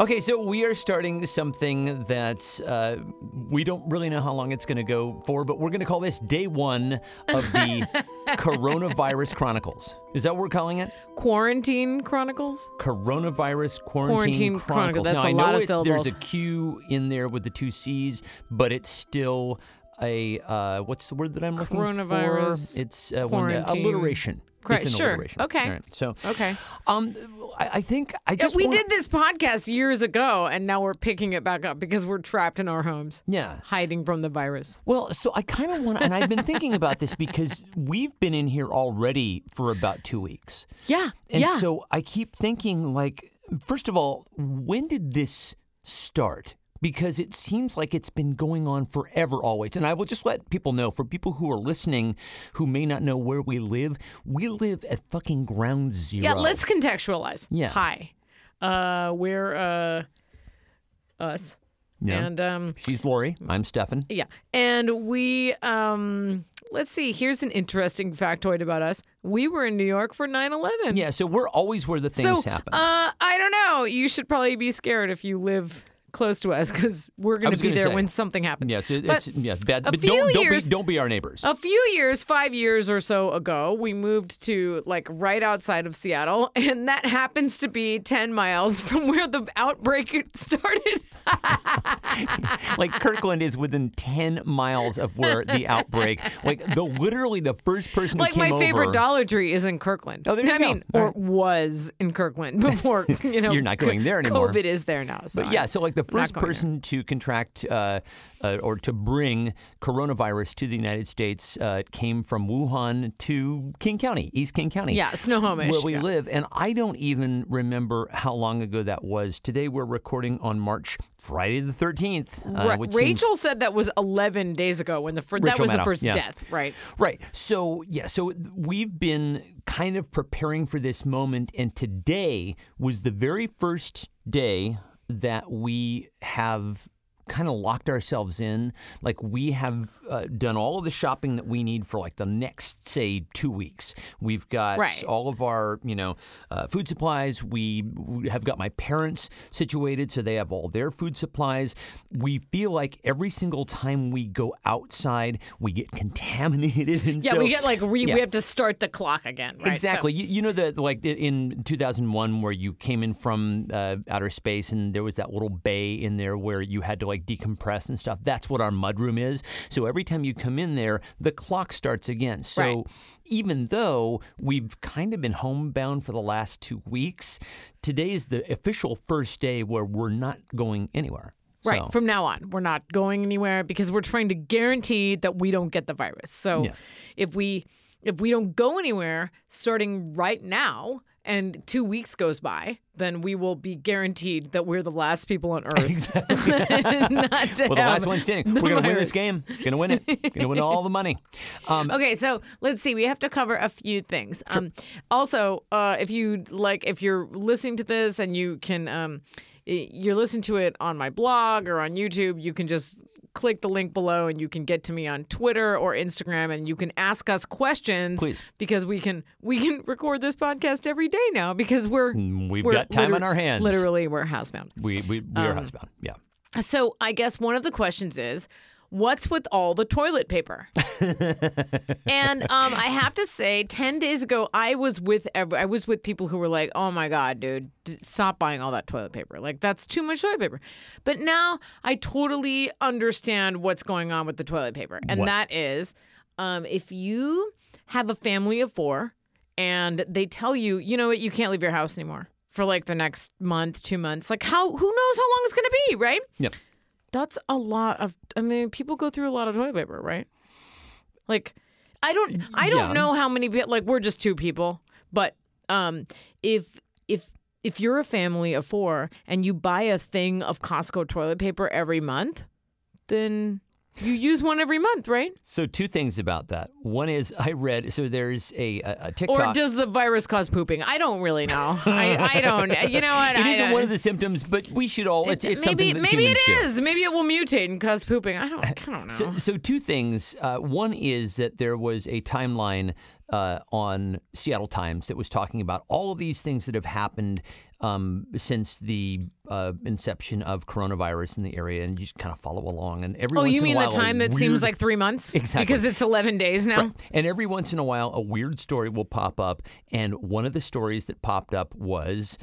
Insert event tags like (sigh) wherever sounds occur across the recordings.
Okay, so we are starting something that uh, we don't really know how long it's going to go for, but we're going to call this day one of the (laughs) Coronavirus Chronicles. Is that what we're calling it? Quarantine Chronicles? Coronavirus Quarantine, Quarantine Chronicle. Chronicles. That's now, a I know lot of it- syllables. there's a Q in there with the two C's, but it's still a, uh, what's the word that I'm looking for? Coronavirus for? It's uh, one, uh, alliteration. Right, it's an sure. alliteration. Okay. Right, So, Okay. um, I, I think I just we wanna- did this podcast years ago, and now we're picking it back up because we're trapped in our homes, Yeah. hiding from the virus. Well, so I kind of want, and I've been thinking about this because we've been in here already for about two weeks. Yeah. And yeah. so I keep thinking, like, first of all, when did this start? Because it seems like it's been going on forever, always. And I will just let people know for people who are listening who may not know where we live, we live at fucking ground zero. yeah, let's contextualize. Yeah. Hi. Uh, we're uh, us. Yeah. And um, She's Lori. I'm Stefan. Yeah. And we um let's see, here's an interesting factoid about us. We were in New York for 9/11. Yeah, so we're always where the things so, happen. Uh I don't know. You should probably be scared if you live close to us cuz we're going to be there say. when something happens. yeah, it's, it's yeah, bad. But don't, don't, be, don't be our neighbors. a few years, 5 years or so ago, we moved to like right outside of Seattle (laughs) and that happens to be 10 miles (laughs) from where the outbreak (laughs) started. like Kirkland is within 10 miles of where the outbreak like the literally the first person like my favorite over Dollar Tree is in Kirkland. Oh, there you I go. mean, All or right. was in Kirkland before, you know. You're not going there anymore. COVID is there now. So but yeah, so like the first there. person to contract uh, uh, or to bring coronavirus to the United States uh, came from Wuhan to King County, East King County. Yeah, Snohomish, Where we yeah. live. And I don't even remember how long ago that was. Today we're recording on March, Friday the 13th. Uh, Ra- which seems- Rachel said that was 11 days ago when the first that Rachel was the first yeah. death, right? Right. So, yeah, so we've been kind of preparing for this moment, and today was the very first day that we have kind of locked ourselves in. Like, we have uh, done all of the shopping that we need for like the next, say, two weeks. We've got Right. all of our, you know, uh, food supplies. We, we have got my parents situated, so they have all their food supplies. We feel like every single time we go outside, we get (laughs) contaminated, and Yeah, so we get like re- yeah. we have to start the clock again, right? So- Exactly. You, you know that like in 2001 where you came in from uh, outer space and there was that little bay in there where you had to like decompress and stuff. That's what our mudroom is. So every time you come in there, the clock starts again. So Right. even though we've kind of been homebound for the last two weeks, today is the official first day where we're not going anywhere. Right. So- From now on, we're not going anywhere because we're trying to guarantee that we don't get the virus. So Yeah. if we if we don't go anywhere starting right now and 2 weeks goes by, then we will be guaranteed that we're the last people on earth. (laughs) not to well, the last one standing. We're going to win this game. Going to win it. Going to win all the money. Um, Okay, so let's see. We have to cover a few things. Um, also, uh, if you like, if you're listening to this and you can, um, you're listening to it on my blog or on YouTube, you can just click the link below and you can get to me on Twitter or Instagram and you can ask us questions Please. because we can we can record this podcast every day now because we're Mm, we've we're got time liter- on our hands. Literally, we're housebound. We, we, we Um, are housebound. Yeah. So I guess one of the questions is, what's with all the toilet paper? (laughs) and um, I have to say, ten days ago, I was with ev- I was with people who were like, "Oh my god, dude, stop buying all that toilet paper. Like that's too much toilet paper." But now I totally understand what's going on with the toilet paper, and What? that is, um, if you have a family of four and they tell you, you know what, you can't leave your house anymore. For like the next month, two months, like how who knows how long it's gonna be, right? Yep. That's a lot of. I mean, people go through a lot of toilet paper, right? Like, I don't. I don't Yeah. know how many. Like, we're just two people, but um, if if if you're a family of four and you buy a thing of Costco toilet paper every month, then you use one every month, right? So two things about that. One is I read so there's a a, a Or does the virus cause pooping? I don't really know. (laughs) I, I don't. You know what? it I isn't don't- one of the symptoms, but we should all. It's, it's maybe something that maybe it do. is. Maybe it will mutate and cause pooping. I don't. I don't know. So, so two things. Uh, one is that there was a timeline uh, on Seattle Times that was talking about all of these things that have happened um, since the uh, inception of coronavirus in the area, and you just kind of follow along. And every Oh, once you in mean a while, the time that weird- seems like three months? (laughs) Exactly. Because it's 11 days now. and every once in a while, a weird story will pop up. And one of the stories that popped up was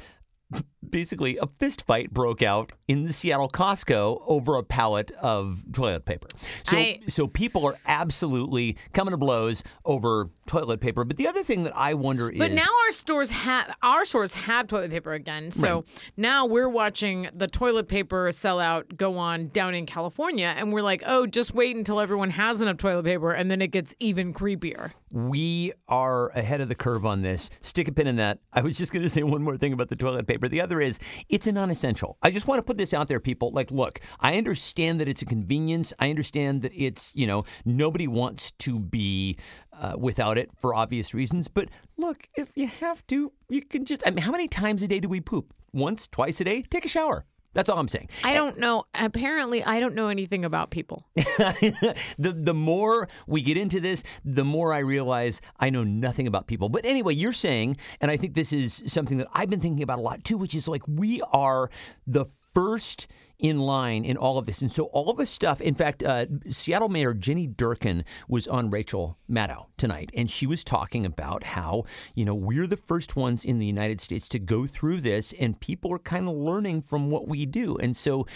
basically a fist fight broke out in the Seattle Costco over a pallet of toilet paper. So, I- so people are absolutely coming to blows over toilet paper. But the other thing that I wonder But is But now our stores have our stores have toilet paper again. So now we're watching the toilet paper sellout go on down in California, and we're like, oh, just wait until everyone has enough toilet paper, and then it gets even creepier. We are ahead of the curve on this. Stick a pin in that. I was just going to say one more thing about the toilet paper. The other is it's a non-essential. I just want to put this out there, people. Like, look, I understand that it's a convenience. I understand that it's you know nobody wants to be uh, without it for obvious reasons. But look, if you have to, you can just. I mean, how many times a day do we poop? Once, twice a day? Take a shower. That's all I'm saying. I don't know. Apparently, I don't know anything about people. (laughs) the the more we get into this, the more I realize I know nothing about people. But anyway, you're saying, and I think this is something that I've been thinking about a lot too, which is like we are the first in line in all of this. And so all of this stuff, in fact, uh, Seattle Mayor Jenny Durkan was on Rachel Maddow tonight, and she was talking about how, you know, we're the first ones in the United States to go through this, and people are kind of learning from what we do. And so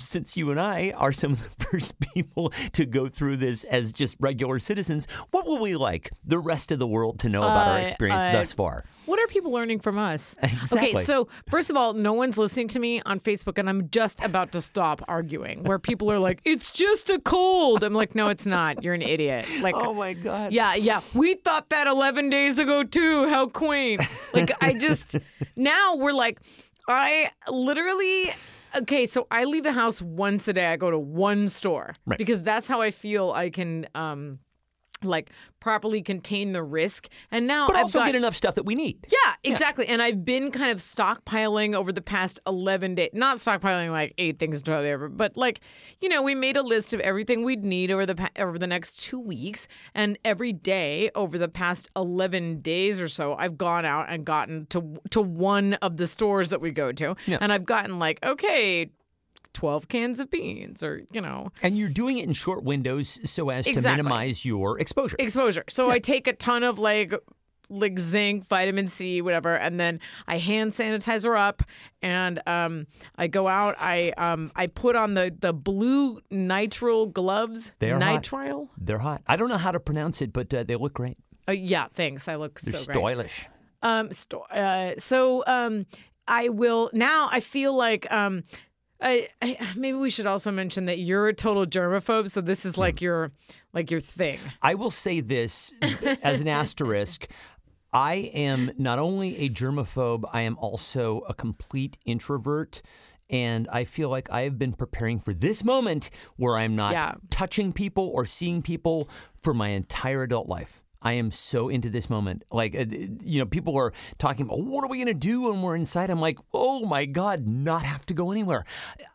since you and I are some of the (laughs) first people to go through this as just regular citizens, what will we like the rest of the world to know about our Uh, experience uh, thus far? What are people learning from us? (laughs) Exactly. Okay, so first of all, no one's listening to me on Facebook, and I'm just about to stop arguing. Where people are like, "It's just a cold." I'm like, "No, it's not. You're an idiot." Like, Oh my God. yeah, yeah. We thought that 11 days ago too. How quaint. Like, I just (laughs) now we're like, I literally. Okay, so I leave the house once a day. I go to one store Right. because that's how I feel I can. um like properly contain the risk and now But I've also got get enough stuff that we need. yeah, exactly. And I've been kind of stockpiling over the past 11 days. Not stockpiling like eight things toilet paper, but like, you know, we made a list of everything we'd need over the over the next 2 weeks, and every day over the past 11 days or so, I've gone out and gotten to to one of the stores that we go to, Yeah. and I've gotten like, okay, 12 cans of beans or, you know, And you're doing it in short windows so as to minimize your exposure. exposure. So I take a ton of like like zinc, vitamin C, whatever, and then I hand sanitizer up and um I go out, I um I put on the the blue nitrile gloves. They are hot. nitrile? They're hot. I don't know how to pronounce it, but uh, they look great. Uh, yeah, thanks. I look They're so great. stylish. Um, sto- uh, so um, I will now. I feel like um, I, I maybe we should also mention that you're a total germaphobe. So this is Hmm. like your like your thing. I will say this as an (laughs) asterisk. I am not only a germaphobe, I am also a complete introvert. And I feel like I have been preparing for this moment where I'm not Yeah. touching people or seeing people for my entire adult life. I am so into this moment. Like, uh, you know, people are talking about what are we going to do when we're inside? I'm like, oh my God, not have to go anywhere.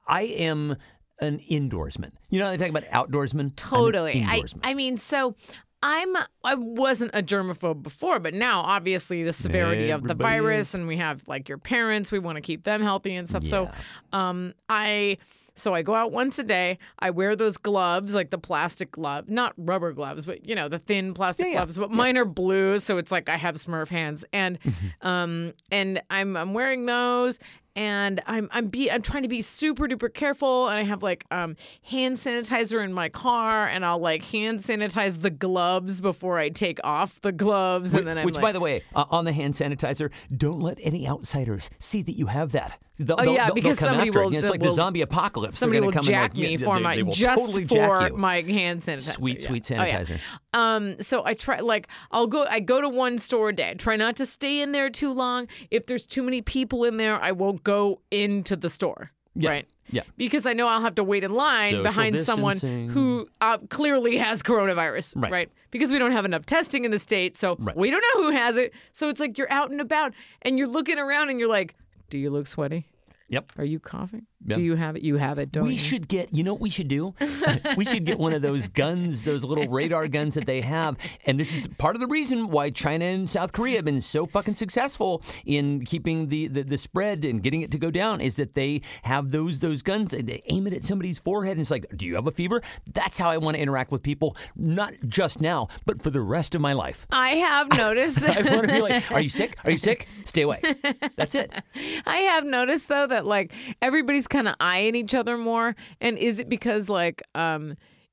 I am an indoorsman. You know, they talk about outdoorsman. Totally. I, indoorsman. I mean, so I'm I wasn't a germaphobe before, but now obviously the severity of the Everybody virus and we have like your parents, we want to keep them healthy and stuff. So um I so I go out once a day. I wear those gloves, like the plastic glove, not rubber gloves, but you know, the thin plastic yeah. gloves, but mine are blue, so it's like I have smurf hands. And Mm-hmm. um and I'm I'm wearing those and I'm I'm be I'm trying to be super duper careful and I have like um hand sanitizer in my car and I'll like hand sanitize the gloves before I take off the gloves and then I'm Which, like, by the way, uh, on the hand sanitizer, don't let any outsiders see that you have that. They'll, Oh, yeah, they'll- because they'll come somebody after will- know, It's like will- the zombie apocalypse. somebody They're will come jack and, like, me yeah, for they, my they just totally for my hand sanitizer. Sweet, yeah. sweet Oh, yeah. sanitizer. Um, so I try like I'll go I go to one store a day. I try not to stay in there too long. If there's too many people in there, I won't go into the store. Right. Yeah. Because I know I'll have to wait in line Social behind someone who uh, clearly has coronavirus. Right. Because we don't have enough testing in the state, so Right. we don't know who has it. So it's like you're out and about and you're looking around and you're like, "Do you look sweaty? Yep. Are you coughing? Yeah. Do you have it? You have it, don't We you? should get, you know what we should do? (laughs) we should get one of those guns, those little radar guns that they have. And this is part of the reason why China and South Korea have been so fucking successful in keeping the, the, the spread and getting it to go down is that they have those those guns. They, aim it at somebody's forehead and it's like, do you have a fever? That's how I want to interact with people, not just now, but for the rest of my life. I have (laughs) noticed I that. want to be like, are you sick? Are you sick? Stay away. (laughs) That's it. I have noticed though that like everybody's kind of eyeing each other more, and is it because like um.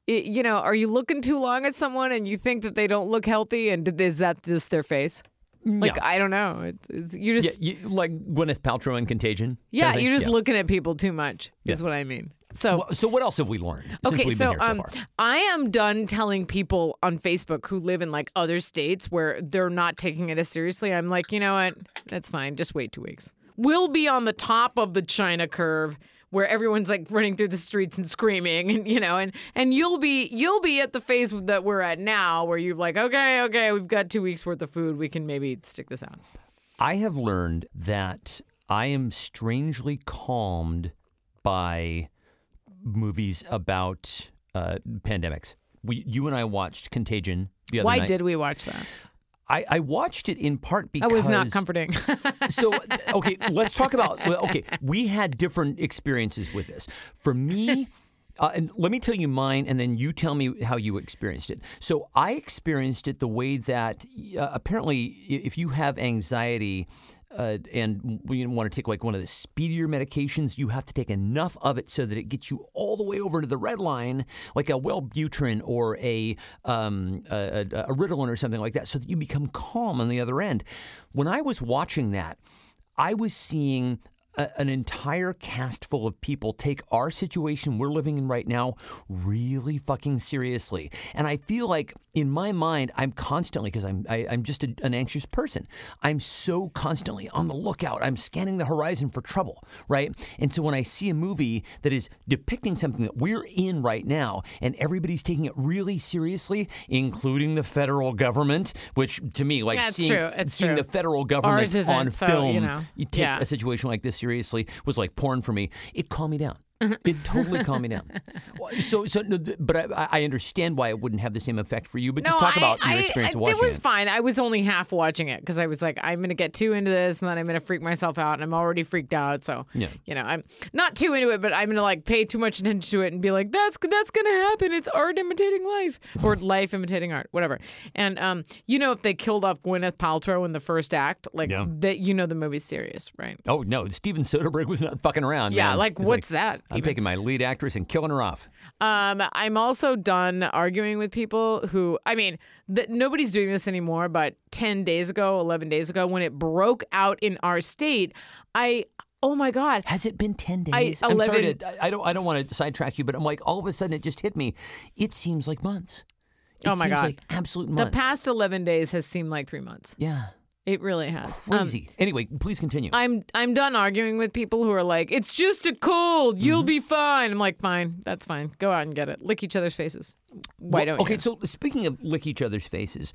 it- you know, are you looking too long at someone and you think that they don't look healthy, and is that just their face? Like Yeah. I don't know. It's, it's, you Yeah, just you, like Gwyneth Paltrow in Contagion. yeah, kind of thing? you're just Yeah. looking at people too much. Is what I mean. So Well, So what else have we learned since Okay, we've so been here so um, far? I am done telling people on Facebook who live in like other states where they're not taking it as seriously. I'm like, you know what? That's fine. Just wait two weeks. We'll be on the top of the China curve where everyone's like running through the streets and screaming, and you know, and and you'll be you'll be at the phase that we're at now, where you're like, okay, okay, we've got two weeks worth of food. We can maybe stick this out. I have learned that I am strangely calmed by movies about uh, pandemics. We, you and I watched Contagion the other Why night. did we watch that? I, I watched it in part because That was not comforting. (laughs) so okay, let's talk about. Okay, we had different experiences with this. For me, uh, and let me tell you mine, and then you tell me how you experienced it. So I experienced it the way that uh, apparently, if you have anxiety. Uh, and we want to take like one of the speedier medications, you have to take enough of it so that it gets you all the way over to the red line, like a Wellbutrin or a, um, a, a Ritalin or something like that, so that you become calm on the other end. When I was watching that, I was seeing a, an entire cast full of people take our situation we're living in right now really fucking seriously. And I feel like in my mind, I'm constantly, because I'm, I, I'm just a, an anxious person, I'm so constantly on the lookout. I'm scanning the horizon for trouble, right? And so when I see a movie that is depicting something that we're in right now and everybody's taking it really seriously, including the federal government, which to me, like Yeah, it's seeing, true. It's seeing true. the federal government on so, film, you know. you take Yeah. a situation like this seriously was like porn for me. It calmed me down. (laughs) It totally calmed me down. So, so, but I, I understand why it wouldn't have the same effect for you. But just talk I- about your I- experience I- watching It It was it. fine. I was only half watching it because I was like, I'm going to get too into this and then I'm going to freak myself out. And I'm already freaked out. So, Yeah. you know, I'm not too into it, but I'm going to like pay too much attention to it and be like, that's that's going to happen. It's art imitating life or (sighs) life imitating art, whatever. And, um, you know, if they killed off Gwyneth Paltrow in the first act, like, Yeah. that, you know, the movie's serious, right? Oh no, Steven Soderbergh was not fucking around. Yeah, man. like, He's what's that I'm even? taking my lead actress and killing her off. Um, I'm also done arguing with people who, I mean, th- nobody's doing this anymore, but 10 days ago, 11 days ago, when it broke out in our state, I, oh my God. Has it been ten days? I- days? am sorry to. I- don't. I don't want to sidetrack you, but I'm like all of a sudden it just hit me. It seems like months. It Oh, my seems God. Like absolute The past 11 days has seemed like three months. Yeah. It really has. Um, Crazy. anyway, please continue. I'm I'm done arguing with people who are like, it's just a cold. You'll Mm-hmm. be fine. I'm like, fine, that's fine. Go out and get it. Lick each other's faces. Why Well, don't you okay, you? so speaking of lick each other's faces,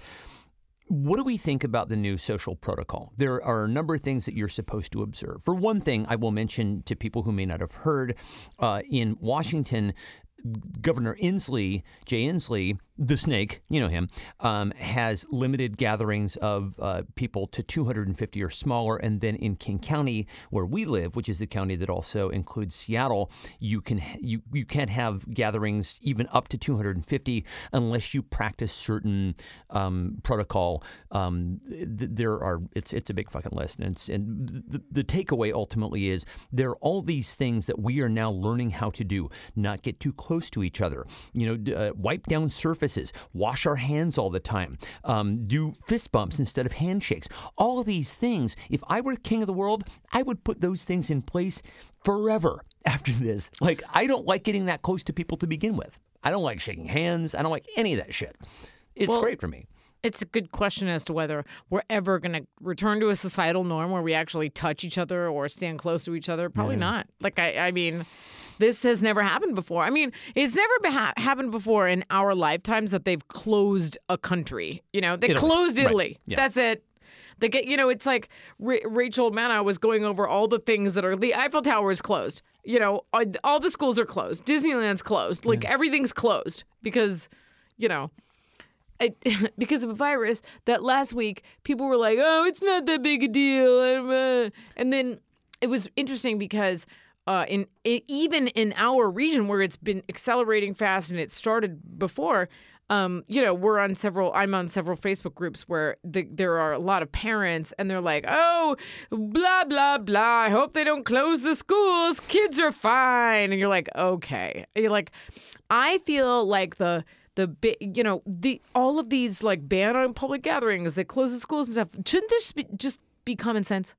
what do we think about the new social protocol? There are a number of things that you're supposed to observe. For one thing, I will mention to people who may not have heard uh, in Washington, Governor Inslee, Jay Inslee, the snake, you know him, um, has limited gatherings of uh, people to 250 or smaller. And then in King County, where we live, which is the county that also includes Seattle, you can you you can't have gatherings even up to 250 unless you practice certain um, protocol. Um, th- there are it's it's a big fucking list, and and the, the takeaway ultimately is there are all these things that we are now learning how to do. Not get too close to each other. You know, uh, wipe down surfaces, wash our hands all the time, um, do fist bumps instead of handshakes. All of these things. If I were king of the world, I would put those things in place forever (laughs) after this. Like I don't like getting that close to people to begin with. I don't like shaking hands. I don't like any of that shit. It's Well, great for me. It's a good question as to whether we're ever going to return to a societal norm where we actually touch each other or stand close to each other. Probably not. Like, I, I mean, this has never happened before. I mean, it's never happened before in our lifetimes that they've closed a country. You know, they Italy. closed Right. Italy. Yeah. That's it. They get, you know, it's like Ra- Rachel Maddow was going over all the things that are the Eiffel Tower is closed. You know, all- all the schools are closed. Disneyland's closed. Like everything's closed because, you know, I, (laughs) because of a virus that last week people were like, oh, it's not that big a deal. Uh, and then it was interesting because uh, in, i even in our region where it's been accelerating fast and it started before, um, you know, we're on several. I'm on several Facebook groups where the, there are a lot of parents, and they're like, "Oh, blah blah blah. I hope they don't close the schools. Kids are fine." And you're like, "Okay." And you're like, I feel like the the you know the all of these like ban on public gatherings that close the schools and stuff. Shouldn't this be, just be common sense?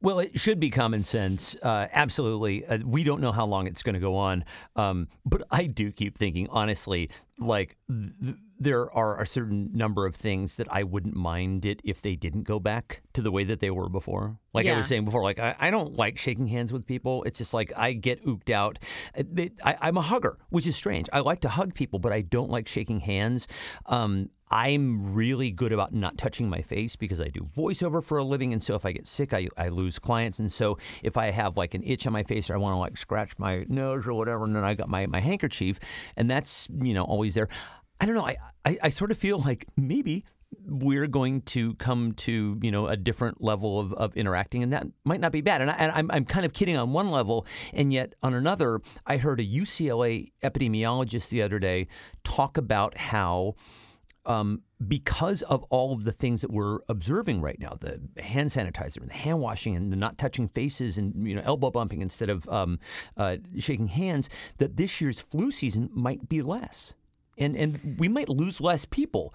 Well, it should be common sense. Uh, absolutely. Uh, we don't know how long it's going to go on. Um, but I do keep thinking, honestly, like th- there are a certain number of things that I wouldn't mind it if they didn't go back to the way that they were before. Like I was saying before, like I, I don't like shaking hands with people. It's just like I get ooked out. Uh, I, I'm a hugger, which is strange. I like to hug people, but I don't like shaking hands. Um, I'm really good about not touching my face because I do voiceover for a living, and so if I get sick, I, I lose clients. And so if I have like an itch on my face or I want to like scratch my nose or whatever, and then I got my, my handkerchief, and that's you know always there. I don't know. I, I, I sort of feel like maybe we're going to come to you know a different level of, of interacting, and that might not be bad. And, I, and I'm I'm kind of kidding on one level, and yet on another, I heard a UCLA epidemiologist the other day talk about how um, because of all of the things that we're observing right now, the hand sanitizer and the hand washing and the not touching faces and you know elbow bumping instead of um, uh, shaking hands, that this year's flu season might be less. And, and we might lose less people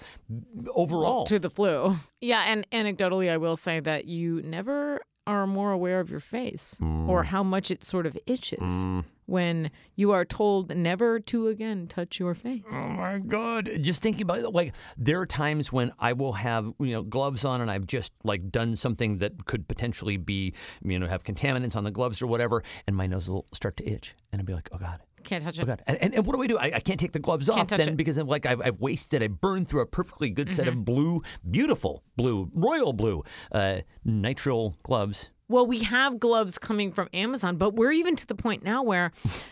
overall. to the flu. Yeah, and anecdotally, I will say that you never are more aware of your face mm. or how much it sort of itches mm. when you are told never to again touch your face. Oh my God! Just thinking about it, like there are times when I will have you know gloves on and I've just like done something that could potentially be you know have contaminants on the gloves or whatever, and my nose will start to itch, and I'll be like, oh God. Can't touch Oh it. God! And, and, and what do I do? I, I can't take the gloves off touch then it. because I'm like I've, I've wasted. I burned through a perfectly good set of blue, beautiful blue, royal blue, uh, nitrile gloves. Well, we have gloves coming from Amazon, but we're even to the point now where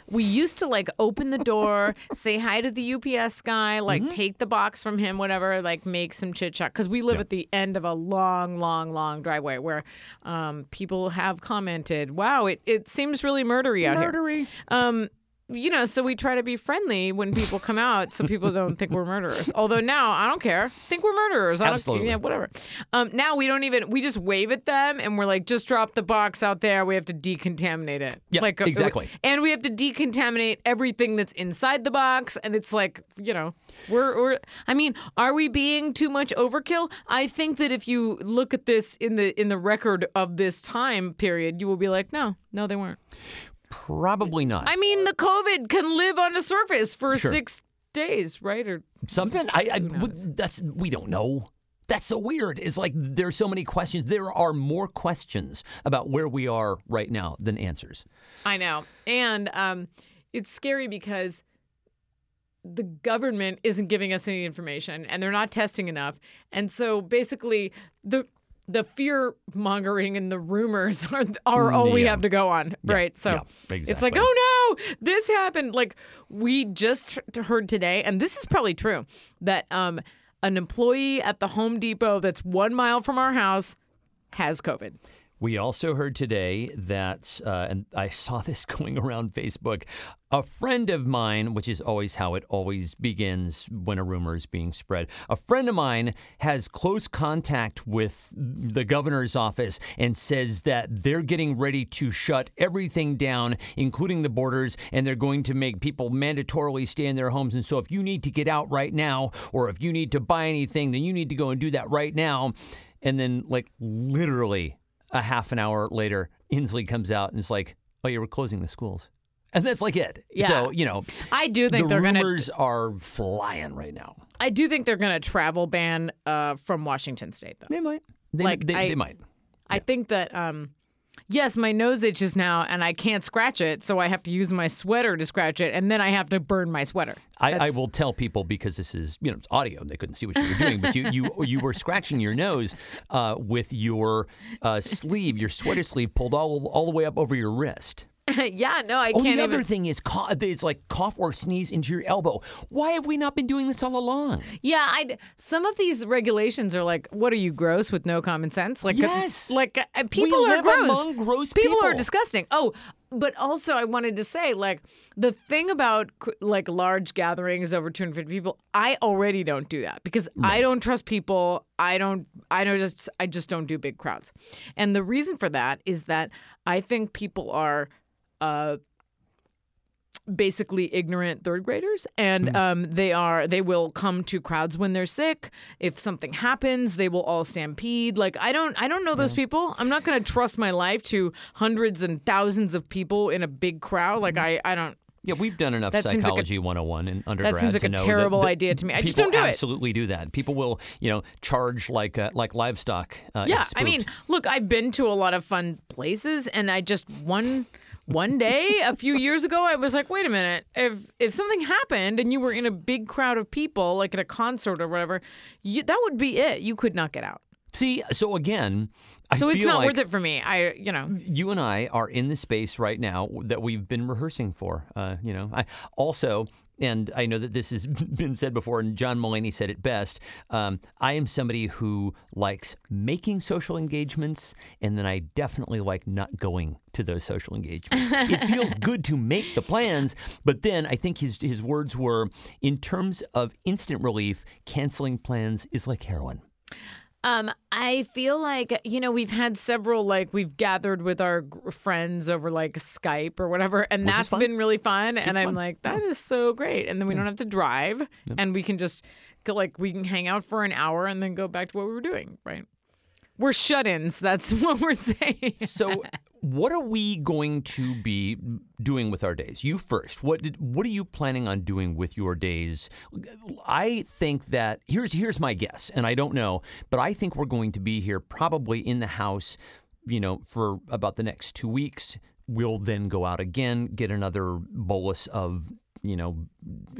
we used to like open the door, (laughs) say hi to the UPS guy, like Mm-hmm. take the box from him, whatever, like make some chit chat. Because we live at the end of a long, long, long driveway where um, people have commented, wow, it, it seems really murdery out here. Murdery. Um, you know, so we try to be friendly when people come out, so people don't think we're murderers. (laughs) Although now I don't care, think we're murderers. I don't, Absolutely. yeah, whatever. Um, now we don't even we just wave at them and we're like, just drop the box out there. We have to decontaminate it. Yeah, like uh, exactly. And we have to decontaminate everything that's inside the box. And it's like, you know, we're we're. I mean, are we being too much overkill? I think that if you look at this in the in the record of this time period, you will be like, no, no, they weren't. Probably not. I mean, the COVID can live on a surface for Sure. six days, right? Or Something I, I that's we don't know. That's so weird. It's like there's so many questions. There are more questions about where we are right now than answers. I know, and um, it's scary because the government isn't giving us any information, and they're not testing enough, and so basically the the fear mongering and the rumors (laughs) are are all we have to go on, right? So yeah, it's like, oh no, this happened. Like we just heard today, and this is probably true that um, an employee at the Home Depot that's one mile from our house has COVID. We also heard today that, uh, and I saw (laughs) this going around Facebook, a friend of mine, which is always how it always begins when a rumor is being spread, a friend of mine has close contact with the governor's office and says that they're getting ready to shut everything down, including the borders, and they're going to make people mandatorily stay in their homes. And so if you need to get out right now, or if you need to buy anything, then you need to go and do that right now. And then, like, literally, a half an hour later, Inslee comes out and it's like, "Oh, you were closing the schools," and that's like it. Yeah. So you know, I do think the they're gonna. rumors are flying right now. I do think they're gonna travel ban uh, from Washington State though. They might. They, Like, they, I- they might. I think that um, yes, my nose itches now and I can't scratch it, so I have to use my sweater to scratch it, and then I have to burn my sweater. I, I will tell people because this is you know it's audio and they couldn't see what you were doing, but you you you were scratching your nose uh, with your uh, sleeve, your sweater sleeve pulled all all the way up over your wrist. (laughs) yeah, no, I Oh, can't the other even. thing is cough, it's like cough or sneeze into your elbow. Why have we not been doing this all along? Yeah, I some of these regulations are like, what are you gross with no common sense? Like, Yes. like uh, people we are live gross. among gross people people are disgusting. Oh, but also I wanted to say, like, the thing about like large gatherings over 250 people, I already don't do that because I don't trust people. I don't. I don't just. I just don't do big crowds, and the reason for that is that I think people are. Uh, basically ignorant third graders and um, they are they will come to crowds when they're sick if something happens they will all stampede like i don't i don't know those people i'm not going to trust my life to hundreds and thousands of people in a big crowd like i i don't Yeah, we've done enough That seems like a- psychology 101 in undergrad seems like to a know terrible that, that idea to me. I just don't do it. absolutely do that. People will, you know, charge like uh, like livestock. Uh, yeah i mean look i've been to a lot of fun places and i just one one day a few years ago i was like wait a minute if if something happened and you were in a big crowd of people like at a concert or whatever you, that would be it you could not get out see, so again, I so it's not like worth it for me i you know you and I are in the space right now that we've been rehearsing for. Uh, you know, I also. And I know that this has (laughs) been said before, and John Mulaney said it best. Um, I am somebody who likes making social engagements, and then I definitely like not going to those social engagements. (laughs) it feels good to make the plans, but then I think his his words were, in terms of instant relief, canceling plans is like heroin. Um, I feel like you know we've had several like we've gathered with our friends over like Skype or whatever, and Which that's been really fun. and I'm fun. like, that is so great. And then we don't have to drive, and we can just go, like we can hang out for an hour and then go back to what we were doing. Right? We're shut-ins. That's (laughs) what we're saying. So, what are we going to be doing with our days? You first. What did, What are you planning on doing with your days? I think that here's here's my guess, and I don't know, but I think we're going to be here probably in the house, you know, for about the next two weeks. We'll then go out again, get another bolus of you know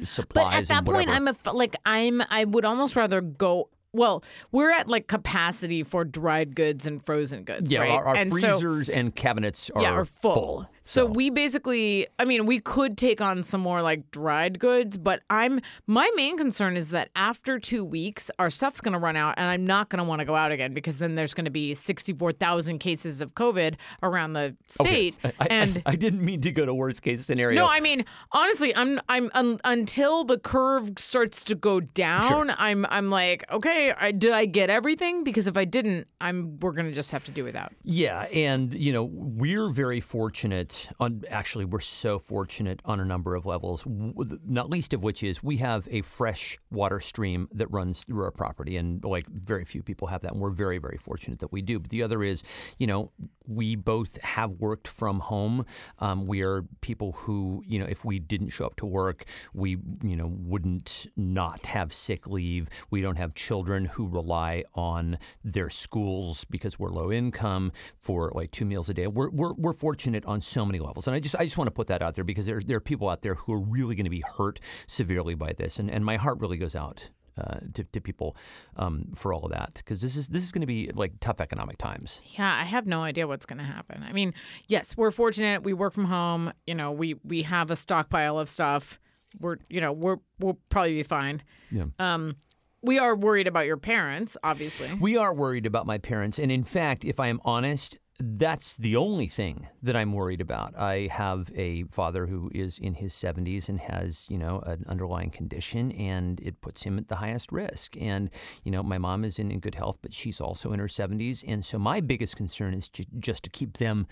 supplies But at that point, I'm a, like I'm. I would almost rather go. Well, we're at like capacity for dried goods and frozen goods. yeah, right? our, our and so, freezers and cabinets are, yeah, are full. So, we basically, I mean, we could take on some more like dried goods, but I'm my main concern is that after two weeks, our stuff's going to run out, and I'm not going to want to go out again because then there's going to be 64,000 cases of COVID around the state, I, I- and. I, didn't mean to go to worst case scenario. no, I mean honestly, I'm I'm un, until the curve starts to go down. I'm I'm like, okay, I, did I get everything? Because if I didn't, I'm we're gonna just have to do without. Yeah, and you know we're very fortunate. On actually, we're so fortunate on a number of levels. Not least of which is we have a fresh water stream that runs through our property, and like very few people have that, and we're very very fortunate that we do. But the other is, you know, we both have worked from home. Um, we are people who, you know, if we didn't show up to work, we, you know, wouldn't not have sick leave. We don't have children who rely on their schools because we're low income for like two meals a day. We're, we're, we're fortunate on so many levels. And I just I just want to put that out there because there, there are people out there who are really going to be hurt severely by this. And, and my heart really goes out. Uh, to, to people um, for all of that because this is this is going to be like tough economic times. Yeah, I have no idea what's going to happen. I mean, yes, we're fortunate. We work from home. You know, we we have a stockpile of stuff. We're you know we're we'll probably be fine. Yeah. Um, we are worried about your parents, obviously. We are worried about my parents. And in fact, if I am honest, that's the only thing that I'm worried about. I have a father who is in his 70s and has, you know, an underlying condition and it puts him at the highest risk. And, you know, my mom is in, in good health, but she's also in her 70s. And so my biggest concern is ju- just to keep them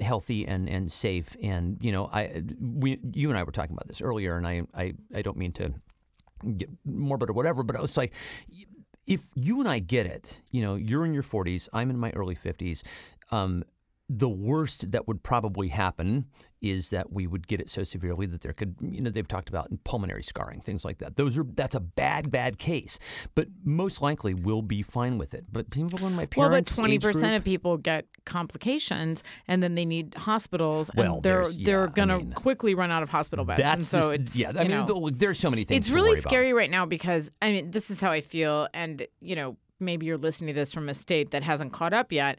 healthy and, and safe. And, you know, I we you and I were talking about this earlier and I I, I don't mean to get morbid or whatever, but I was like, if you and I get it, you know, you're in your 40s, I'm in my early 50s. Um, the worst that would probably happen is that we would get it so severely that there could, you know, they've talked about pulmonary scarring, things like that. Those are that's a bad, bad case, but most likely we'll be fine with it. But people in my parents Well, but parents' twenty age percent group- of people get complications, and then they need hospitals, and Well, they're they're yeah, I gonna quickly run out of hospital beds. and that's so the- it's yeah. I mean, know, there's so many things. it's to really worry about. scary right now because I mean, this is how I feel, and you know, maybe you're listening to this from a state that hasn't caught up yet.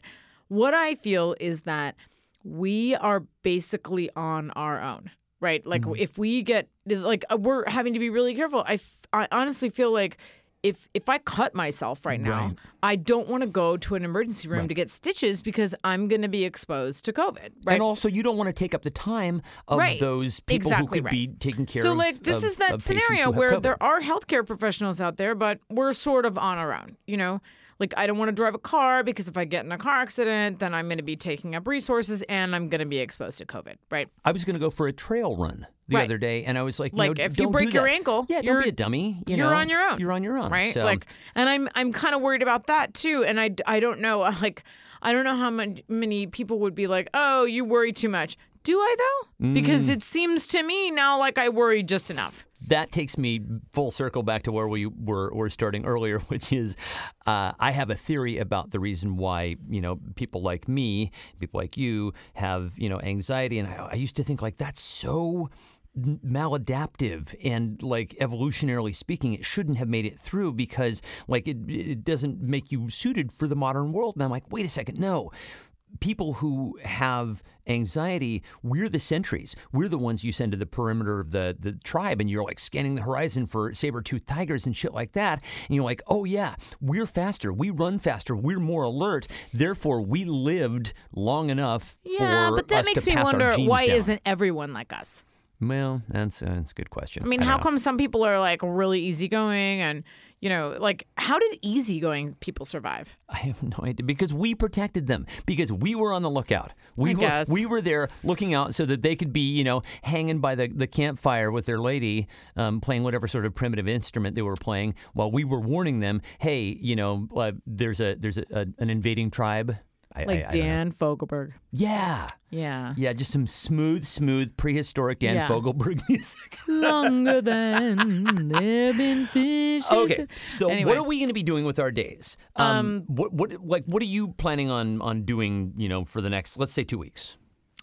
What I feel is that we are basically on our own, right? Like Mm-hmm. if we get like uh, we're having to be really careful. I, f- I honestly feel like. If, if I cut myself right now, Right. I don't want to go to an emergency room to get stitches because I'm going to be exposed to COVID. Right? And also, you don't want to take up the time of Right. those people Exactly who could right. be taking care so of. So, like this of- is that scenario where COVID. there are healthcare professionals out there but we're sort of on our own you know like i don't want to drive a car because if i get in a car accident then i'm going to be taking up resources and i'm going to be exposed to covid right I was going to go for a trail run the Right. other day, and I was like, Like, no, if you don't break your that. ankle, yeah, don't be a dummy. You you're know? on your own You're on your own, right So, like and i'm i'm kind of worried about that too and i i don't know (laughs) like i don't know how many, many people would be like oh you worry too much do i though Mm. because it seems to me now like i worry just enough that takes me full circle back to where we were, were starting (laughs) earlier, which is uh, I have a theory about the reason why you know people like me, people like you, have you know anxiety, and I, I used to think like that's so maladaptive and like evolutionarily speaking it shouldn't have made it through because like it, it doesn't make you suited for the modern world and i'm like wait a second no people who have anxiety, we're the sentries. We're the ones you send to the perimeter of the, the tribe, and you're like scanning the horizon for saber-toothed tigers and shit like that. And you're like, oh yeah, we're faster. We run faster. We're more alert. Therefore, we lived long enough yeah but that makes me wonder why down. isn't everyone like us Well, that's, uh, that's a good question. I mean, don't how know. come some people are like really easygoing and you know, like how did easygoing people survive? I have no idea because we protected them because we were on the lookout. We I were guess. we were there looking out so that they could be you know hanging by the, the campfire with their lady, um, playing whatever sort of primitive instrument they were playing, while we were warning them, hey, you know, uh, there's a there's a, a, an invading tribe. I, I- Like I don't. Dan Fogelberg. Yeah. Yeah. Yeah, just some smooth, smooth prehistoric Dan Yeah. Fogelberg (laughs) music. Longer than there been fishes. Okay, so Anyway. what are we going to be doing with our days? Um, what what like what are you planning on on doing? You know, for the next let's say two weeks.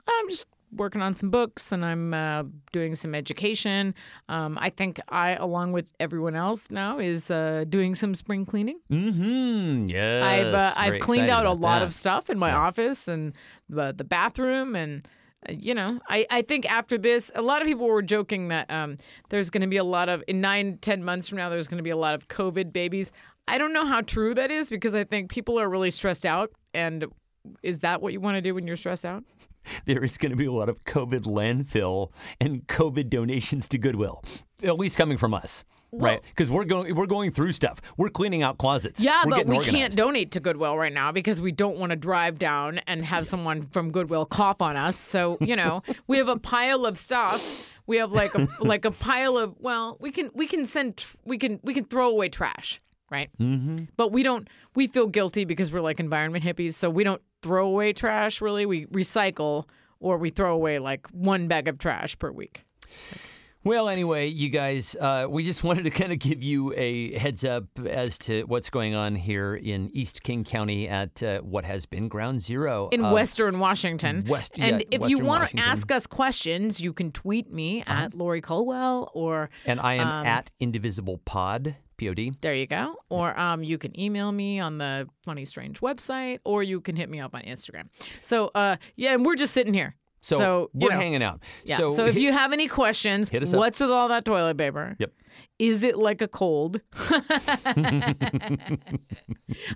I'm just working on some books and I'm uh, doing some education. Um, I think I, along with everyone else now, is uh, doing some spring cleaning. Mm-hmm. Yes. I've uh, I've cleaned out a lot that. of stuff in my office and the the bathroom and. uh, You know, I, I think after this, a lot of people were joking that um, there's going to be a lot of, in nine, ten months from now, there's going to be a lot of COVID babies. I don't know how true that is because I think people are really stressed out. And is that what you want to do when you're stressed out? (laughs) There is going to be a lot of COVID landfill and COVID donations to Goodwill, at least coming from us, right? Because we're going we're going through stuff. We're cleaning out closets. Yeah, We're but we organized. can't donate to Goodwill right now because we don't want to drive down and have someone from Goodwill cough on us. So you know, (laughs) we have a pile of stuff. We have like a (laughs) like a pile of well, we can we can send tr- we can we can throw away trash, right? Mm-hmm. But we don't. We feel guilty because we're like environment hippies, so we don't throw away trash. Really, we recycle or we throw away like one bag of trash per week. Well, anyway, you guys, uh, we just (laughs) wanted to kind of give you a heads up as to what's going on here in East King County at uh, what has been Ground Zero in of- Western Washington. West- and yeah, if you want to Washington. Uh-huh. ask us questions, you can tweet me at Lori Colwell or And I am um, at Indivisible Pod, P O D. there you go. Or um, you can email me on the Funny Strange website, or you can hit me up on Instagram. So uh, yeah, and we're just sitting here. So, So, we're know. hanging out. Yeah. So, if you have any questions, hit us up. what's with all that toilet paper? Yep. Is it like a cold? (laughs)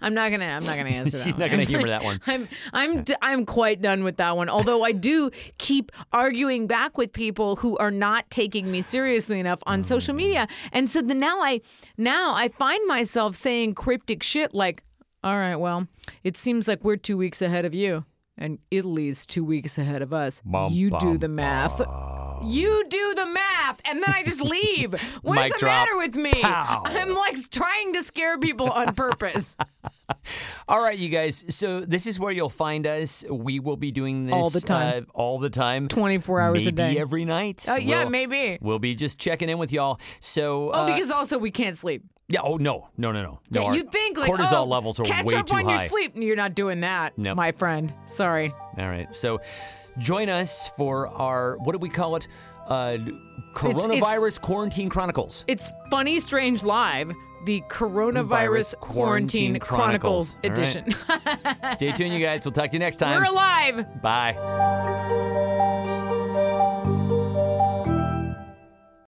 I'm not gonna. I'm not gonna answer (laughs) that. She's one. not gonna I'm humor that one. I'm. I'm. d- I'm quite done with that one. Although I do keep arguing back with people who are not taking me seriously enough on social Mm. media, and so then now I now I find myself saying cryptic shit like, "All right, well, it seems like we're two weeks ahead of you." And Italy's two weeks ahead of us. Bum, you do the math. You do the math, and then I just leave. (laughs) What Mic is the drop. matter with me? Pow. I'm like trying to scare people on purpose. (laughs) All right, you guys. So this is where you'll find us. We will be doing this All the time. uh, all the time, 24 hours a day. every night. Oh, yeah, We'll- maybe. We'll be just checking in with y'all. So, Oh, uh, because also we can't sleep. Yeah. Oh no, no, no, no. no Yeah, you think like cortisol oh, levels are catch way up too on high. your sleep. You're not doing that, Nope. my friend. Sorry. All right. So, join us for our what do we call it? Uh, coronavirus quarantine chronicles. It's Funny Strange Live, the Coronavirus Virus Quarantine, Quarantine Chronicles. Chronicles, All right. edition. Stay tuned, you guys. We'll talk to you next time. We're alive. Bye.